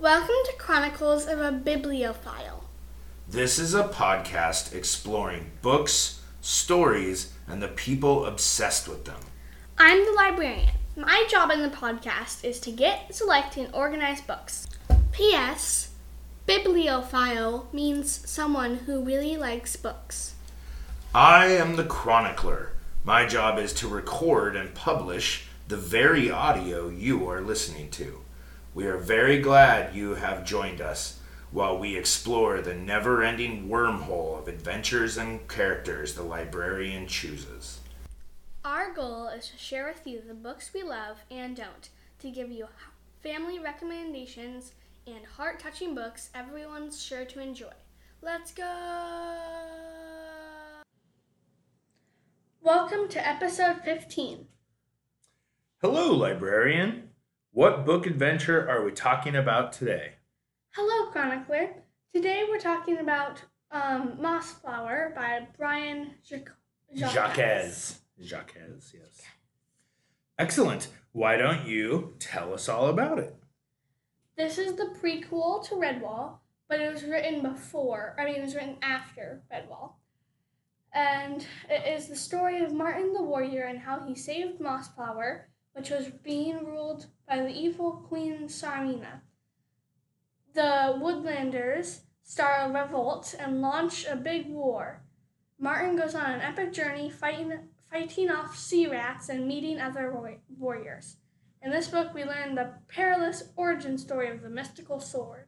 Welcome to Chronicles of a Bibliophile. This is a podcast exploring books, stories, and the people obsessed with them. I'm the librarian. My job in the podcast is to get, select, and organize books. P.S. Bibliophile means someone who really likes books. I am the chronicler. My job is to record and publish the very audio you are listening to. We are very glad you have joined us while we explore the never ending wormhole of adventures and characters the librarian chooses. Our goal is to share with you the books we love and don't, to give you family recommendations and heart touching books everyone's sure to enjoy. Let's go! Welcome to episode 15. Hello, librarian. What book adventure are we talking about today? Hello, chronicler. Today we're talking about um, Mossflower by Brian Jacques. Jacques. Jacques, yes. Excellent. Why don't you tell us all about it? This is the prequel to Redwall, but it was written before, I mean, it was written after Redwall. And it is the story of Martin the Warrior and how he saved Mossflower, which was being ruled by the evil Queen Tsarmina. The Woodlanders start a revolt and launch a big war. Martin goes on an epic journey fighting, fighting off sea rats and meeting other warriors. In this book, we learn the perilous origin story of the mystical sword.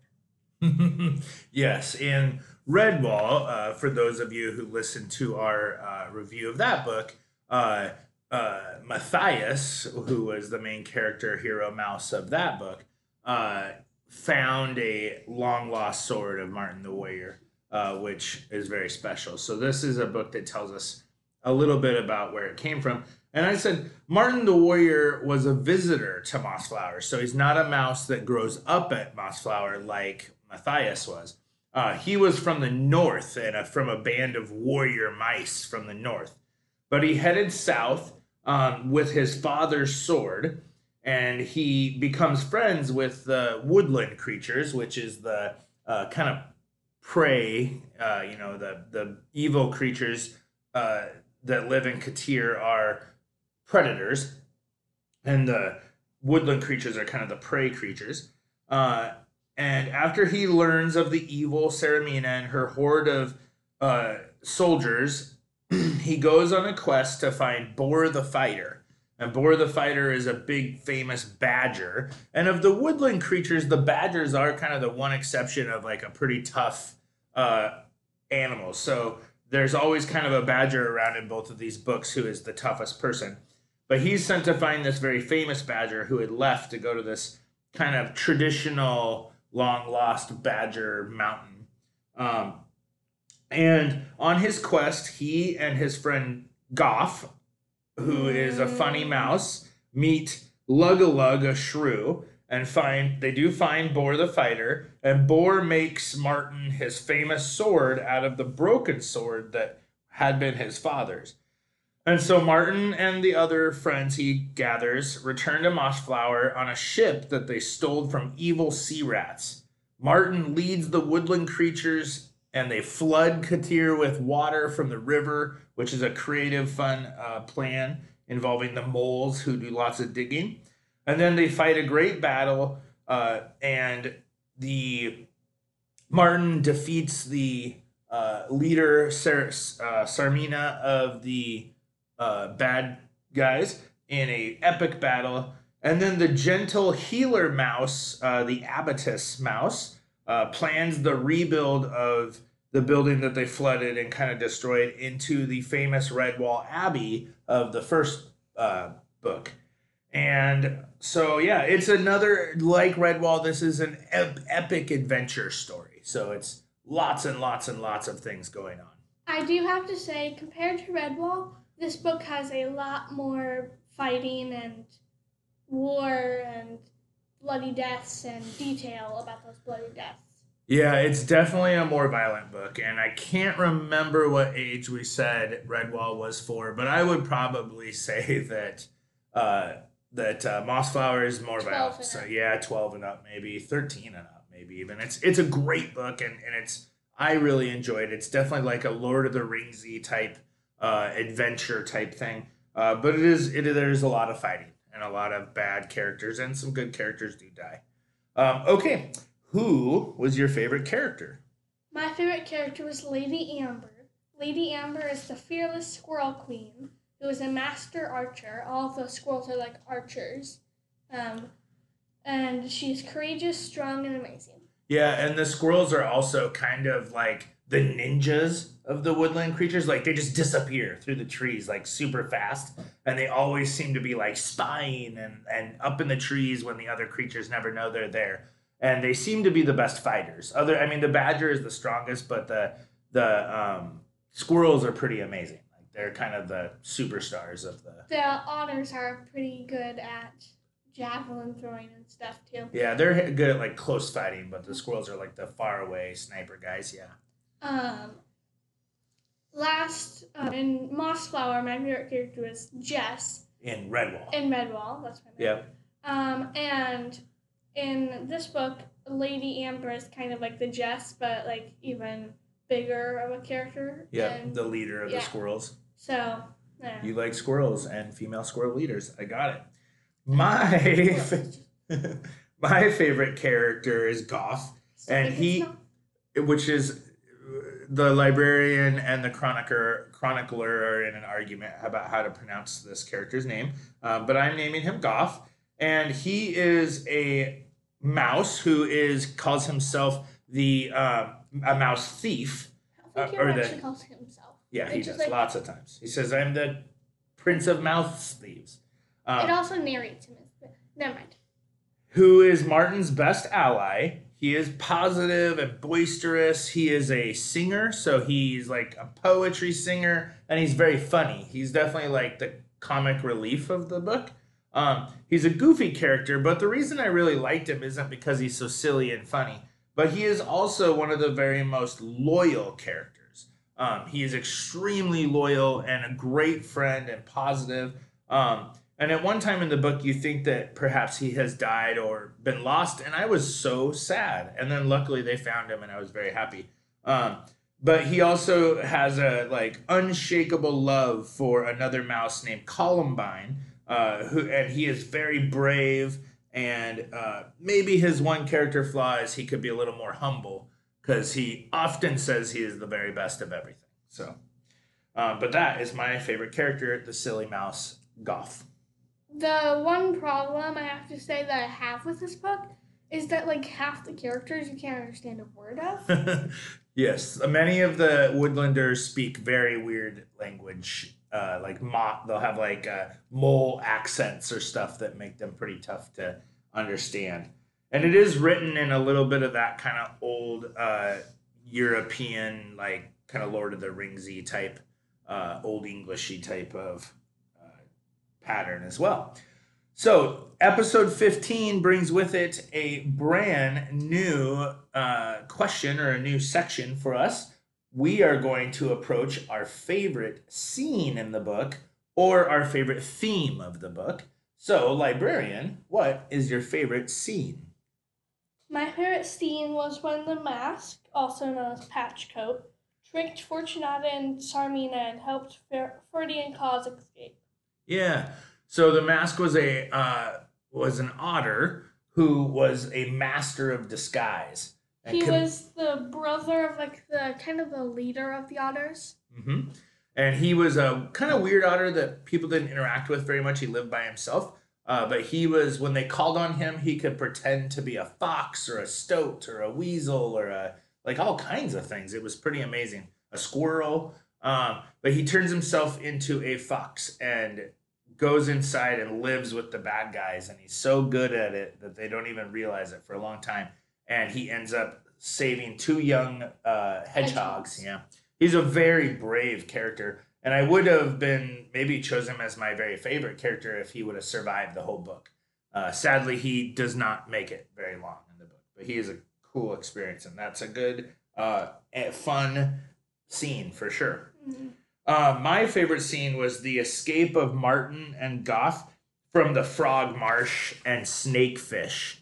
yes, in Redwall, uh, for those of you who listened to our uh, review of that book, uh, uh, Matthias, who was the main character, hero mouse of that book, uh, found a long lost sword of Martin the Warrior, uh, which is very special. So this is a book that tells us a little bit about where it came from. And I said Martin the Warrior was a visitor to Mossflower, so he's not a mouse that grows up at Mossflower like Matthias was. Uh, he was from the north and a, from a band of warrior mice from the north, but he headed south um, with his father's sword, and he becomes friends with the woodland creatures, which is the uh, kind of prey. Uh, you know, the the evil creatures uh, that live in Kotir are predators, and the woodland creatures are kind of the prey creatures. Uh, and after he learns of the evil Saramina and her horde of uh, soldiers, he goes on a quest to find Boar the Fighter. And Boar the Fighter is a big famous badger. And of the woodland creatures, the badgers are kind of the one exception of like a pretty tough uh, animal. So there's always kind of a badger around in both of these books who is the toughest person. But he's sent to find this very famous badger who had left to go to this kind of traditional long lost badger mountain. Um, and on his quest, he and his friend Goff, who is a funny mm. mouse, meet Log-a-Log, a shrew, and find they do find Boar the fighter, and Boar makes Martin his famous sword out of the broken sword that had been his father's. And so Martin and the other friends he gathers return to Mossflower on a ship that they stole from evil sea rats. Martin leads the woodland creatures and they flood Kotir with water from the river, which is a creative, fun uh, plan involving the moles who do lots of digging. And then they fight a great battle, uh, and the Martin defeats the uh, leader Sar- uh, Tsarmina of the uh, bad guys in a epic battle. And then the gentle healer mouse, uh, the Abatus mouse, uh, plans the rebuild of the building that they flooded and kind of destroyed into the famous Redwall Abbey of the first uh, book. And so, yeah, it's another, like Redwall, this is an ep- epic adventure story. So it's lots and lots and lots of things going on. I do have to say, compared to Redwall, this book has a lot more fighting and war and bloody deaths and detail about those bloody deaths. Yeah, it's definitely a more violent book, and I can't remember what age we said Redwall was for, but I would probably say that uh, that uh, Mossflower is more violent. So yeah, twelve and up, maybe thirteen and up. maybe even. It's it's a great book, and and it's I really enjoyed it. It's definitely like a Lord of the Ringsy type uh, adventure type thing, uh, but it is it there's a lot of fighting and a lot of bad characters, and some good characters do die. Um, okay, who was your favorite character? My favorite character was Lady Amber. Lady Amber is the fearless squirrel queen who is a master archer. All of the squirrels are like archers. Um, and she's courageous, strong, and amazing. Yeah, and the squirrels are also kind of like the ninjas of the woodland creatures. Like they just disappear through the trees like super fast, and they always seem to be like spying and and up in the trees when the other creatures never know they're there. And they seem to be the best fighters. Other, I mean, the badger is the strongest, but the the um, squirrels are pretty amazing. Like they're kind of the superstars of the. The otters are pretty good at javelin throwing and stuff too. Yeah, they're good at like close fighting, but the squirrels are like the far away sniper guys. Yeah. Um. Last uh, in Mossflower, my favorite character was Jess In Redwall. in Redwall. That's my name. Yeah. Um, and in this book, Lady Amber is kind of like the Jess, but like even bigger of a character. Yeah, And the leader of yeah. the squirrels. so, yeah. You like squirrels and female squirrel leaders. I got it. My my favorite character is Goth, and he- which is the librarian and the chronicler chronicler are in an argument about how to pronounce this character's name. Um, but I'm naming him Goff, and he is a mouse who is calls himself the um, a mouse thief. I think uh, or the- actually calls himself. Yeah, he does like- lots of times. He says, "I'm the prince of mouse thieves." Um, it also narrates him. Never mind. who is Martin's best ally. He is positive and boisterous. He is a singer, so he's like a poetry singer, and he's very funny. He's definitely like the comic relief of the book. Um, he's a goofy character, but the reason I really liked him isn't because he's so silly and funny, but he is also one of the very most loyal characters. Um, he is extremely loyal and a great friend and positive. Um, and at one time in the book, you think that perhaps he has died or been lost, and I was so sad. And then luckily they found him, and I was very happy. Um, but he also has a like unshakable love for another mouse named Columbine, uh, who and he is very brave. And uh, maybe his one character flaw is he could be a little more humble because he often says he is the very best of everything. So, uh, but that is my favorite character, the silly mouse Goth. The one problem I have to say that I have with this book is that like half the characters you can't understand a word of. yes, many of the Woodlanders speak very weird language. Uh, like mo- they'll have like uh, mole accents or stuff that make them pretty tough to understand. And it is written in a little bit of that kind of old uh, European, like kind of Lord of the Ringsy type, uh, old Englishy type of pattern as well. So, episode 15 brings with it a brand new uh, question or a new section for us. We are going to approach our favorite scene in the book or our favorite theme of the book. So, librarian, what is your favorite scene? My favorite scene was when the mask, also known as Patchcoat, tricked Fortunata and Tsarmina and helped Fer- Ferdy and Coggs escape. Yeah. So the mask was a uh, was an otter who was a master of disguise. And He com- was the brother of like the kind of the leader of the otters. Mhm. And he was a kind of weird otter that people didn't interact with very much. He lived by himself. Uh, but he was, when they called on him, he could pretend to be a fox or a stoat or a weasel or a, like all kinds of things. It was pretty amazing. A squirrel. Um, but he turns himself into a fox and goes inside and lives with the bad guys. And he's so good at it that they don't even realize it for a long time. And he ends up saving two young uh, hedgehogs. Hedgehogs. Yeah. He's a very brave character. And I would have been maybe chosen him as my very favorite character if he would have survived the whole book. Uh, sadly, he does not make it very long in the book, but he is a cool experience, and that's a good, uh, eh, fun scene for sure. Mhm. Uh, my favorite scene was the escape of Martin and Goth from the Frog Marsh and Snakefish.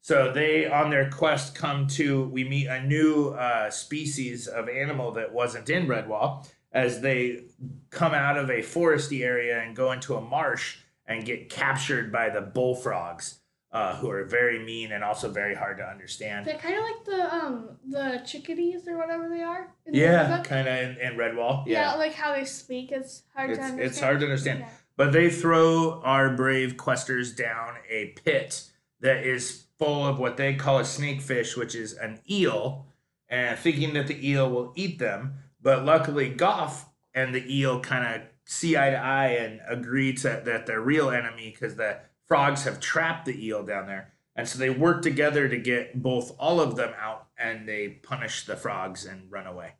So they, on their quest, come to we meet a new uh, species of animal that wasn't in Redwall as they come out of a foresty area and go into a marsh and get captured by the bullfrogs, uh, who are very mean and also very hard to understand. They're kind of like the um the chickadees or whatever they are. in Yeah, kind of in, in Redwall. yeah. like how they speak. It's hard to It's, understand. it's hard to understand. Yeah. But they throw our brave questers down a pit that is full of what they call a snakefish, which is an eel, and thinking that the eel will eat them. But luckily, Goff and the eel kind of see eye to eye and agree to that they're real enemy because the frogs have trapped the eel down there. And so they work together to get both all of them out and they punish the frogs and run away.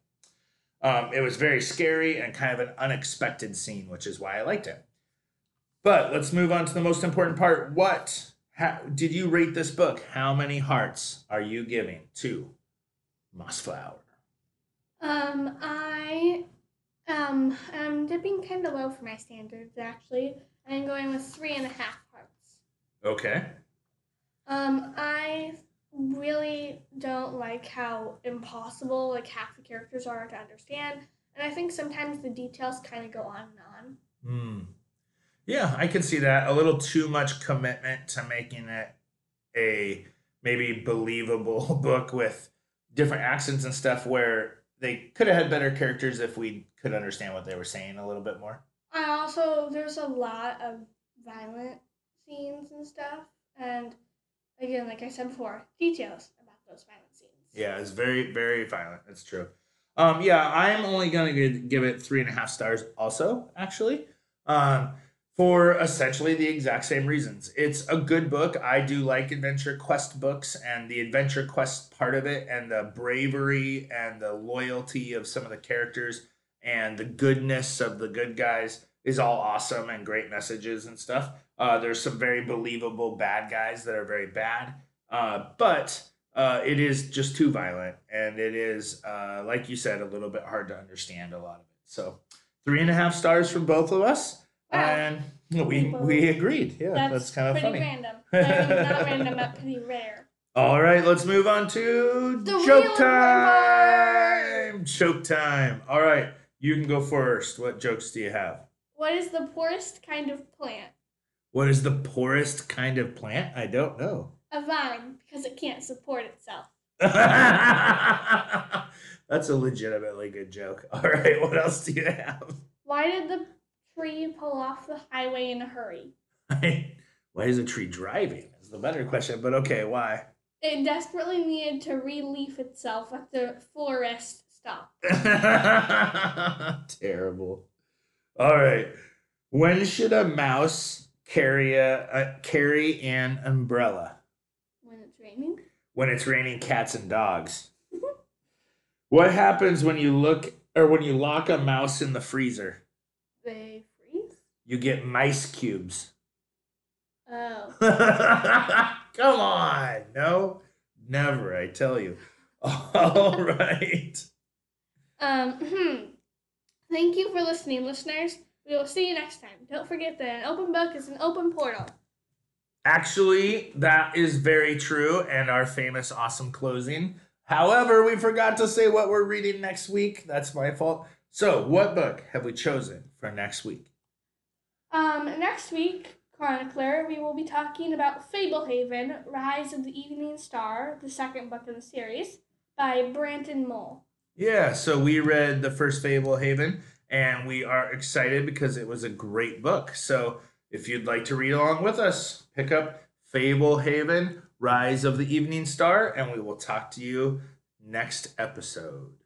Um, it was very scary and kind of an unexpected scene, which is why I liked it. But let's move on to the most important part. What how, did you rate this book? How many hearts are you giving to Mossflower? Um, I um I'm dipping kind of low for my standards actually. I'm going with three and a half. Okay. Um, I really don't like how impossible like half the characters are to understand, and I think sometimes the details kind of go on and on. Hmm. Yeah, I can see that. A little too much commitment to making it a maybe believable book with different accents and stuff where they could have had better characters if we could understand what they were saying a little bit more. I also there's a lot of violent scenes and stuff, and again, like I said before, details about those violent scenes. Yeah, it's very, very violent. That's true. Um, yeah, I'm only gonna give it three and a half stars. Also, actually, um, for essentially the exact same reasons. It's a good book. I do like adventure quest books, and the adventure quest part of it, and the bravery and the loyalty of some of the characters, and the goodness of the good guys is all awesome and great messages and stuff. Uh, there's some very believable bad guys that are very bad, uh, but uh, it is just too violent, and it is, uh, like you said, a little bit hard to understand a lot of it. So, three and a half stars from both of us, Wow. and we we agreed. Yeah, that's, kind of pretty funny. random. Not random, but pretty rare. All right, let's move on to The joke time. Joke time. All right, you can go first. What jokes do you have? What is the poorest kind of plant? What is the poorest kind of plant? I don't know. A vine, because it can't support itself. That's a legitimately good joke. All right, what else do you have? Why did the tree pull off the highway in a hurry? Why is a tree driving? Is the better question, but okay, why? It desperately needed to relief itself at the forest stop. Terrible. All right. When should a mouse carry a, carry an umbrella? When it's raining? When it's raining cats and dogs. what happens when you look or when you lock a mouse in the freezer? They freeze? You get mice cubes. Oh. Come on. No, never, I tell you. All right. Um, hmm. Thank you for listening, listeners. We will see you next time. Don't forget that an open book is an open portal. Actually, that is very true, and our famous awesome closing. However, we forgot to say what we're reading next week. That's my fault. So, what book have we chosen for next week? Um, next week, Chronicler, we will be talking about Fablehaven, Rise of the Evening Star, the second book in the series, by Brandon Mull. Yeah, so we read the first Fablehaven, and we are excited because it was a great book. So, if you'd like to read along with us, pick up Fablehaven, Rise of the Evening Star, and we will talk to you next episode.